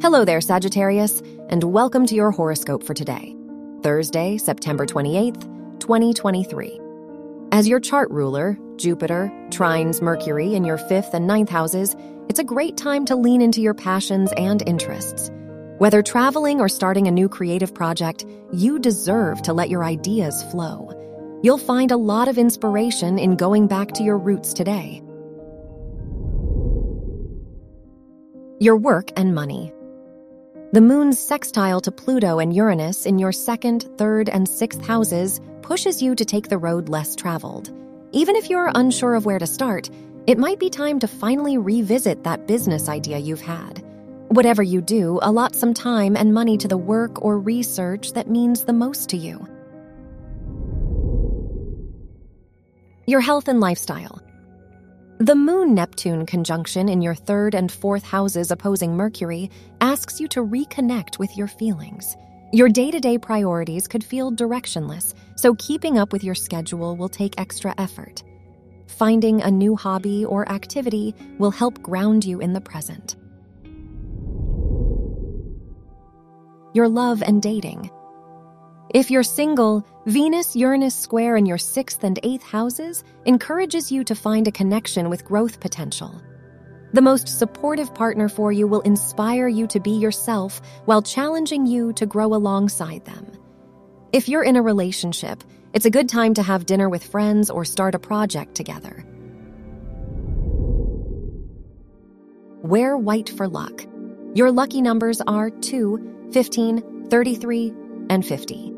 Hello there, Sagittarius, and welcome to your horoscope for today, Thursday, September 28th, 2023. As your chart ruler, Jupiter trines Mercury in your fifth and ninth houses, it's a great time to lean into your passions and interests. Whether traveling or starting a new creative project, you deserve to let your ideas flow. You'll find a lot of inspiration in going back to your roots today. Your work and money. The moon's sextile to Pluto and Uranus in your second, third, and sixth houses pushes you to take the road less traveled. Even if you're unsure of where to start, it might be time to finally revisit that business idea you've had. Whatever you do, allot some time and money to the work or research that means the most to you. Your health and lifestyle. The Moon Neptune conjunction in your third and fourth houses opposing Mercury asks you to reconnect with your feelings. Your day to day priorities could feel directionless, so keeping up with your schedule will take extra effort. Finding a new hobby or activity will help ground you in the present. Your love and dating. If you're single, Venus Uranus square in your sixth and eighth houses encourages you to find a connection with growth potential. The most supportive partner for you will inspire you to be yourself while challenging you to grow alongside them. If you're in a relationship, it's a good time to have dinner with friends or start a project together. Wear white for luck. Your lucky numbers are 2, 15, 33, and 50.